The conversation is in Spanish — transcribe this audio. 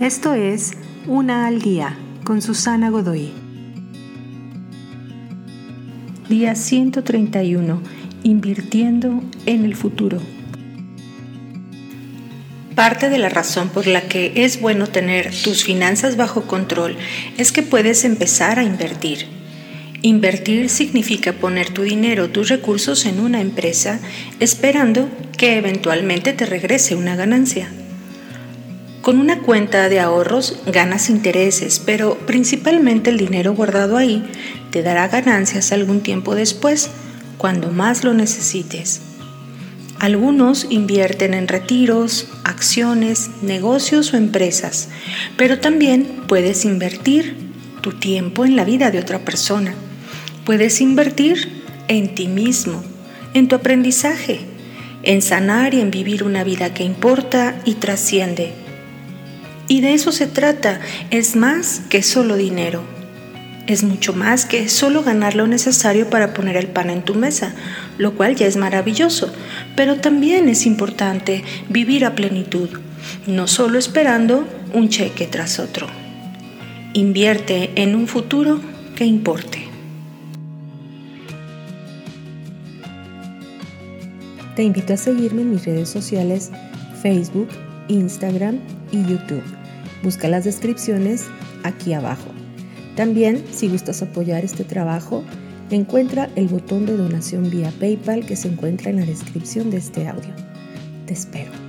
Esto es Una al Día con Susana Godoy. Día 131. Invirtiendo en el futuro. Parte de la razón por la que es bueno tener tus finanzas bajo control es que puedes empezar a invertir. Invertir significa poner tu dinero, tus recursos en una empresa esperando que eventualmente te regrese una ganancia. Con una cuenta de ahorros ganas intereses, pero principalmente el dinero guardado ahí te dará ganancias algún tiempo después, cuando más lo necesites. Algunos invierten en retiros, acciones, negocios o empresas, pero también puedes invertir tu tiempo en la vida de otra persona. Puedes invertir en ti mismo, en tu aprendizaje, en sanar y en vivir una vida que importa y trasciende y de eso se trata, es más que solo dinero. Es mucho más que solo ganar lo necesario para poner el pan en tu mesa, lo cual ya es maravilloso, pero también es importante vivir a plenitud, no solo esperando un cheque tras otro. Invierte en un futuro que importe. Te invito a seguirme en mis redes sociales Facebook, Instagram y YouTube. Busca las descripciones aquí abajo. También, si gustas apoyar este trabajo, encuentra el botón de donación vía PayPal que se encuentra en la descripción de este audio. Te espero.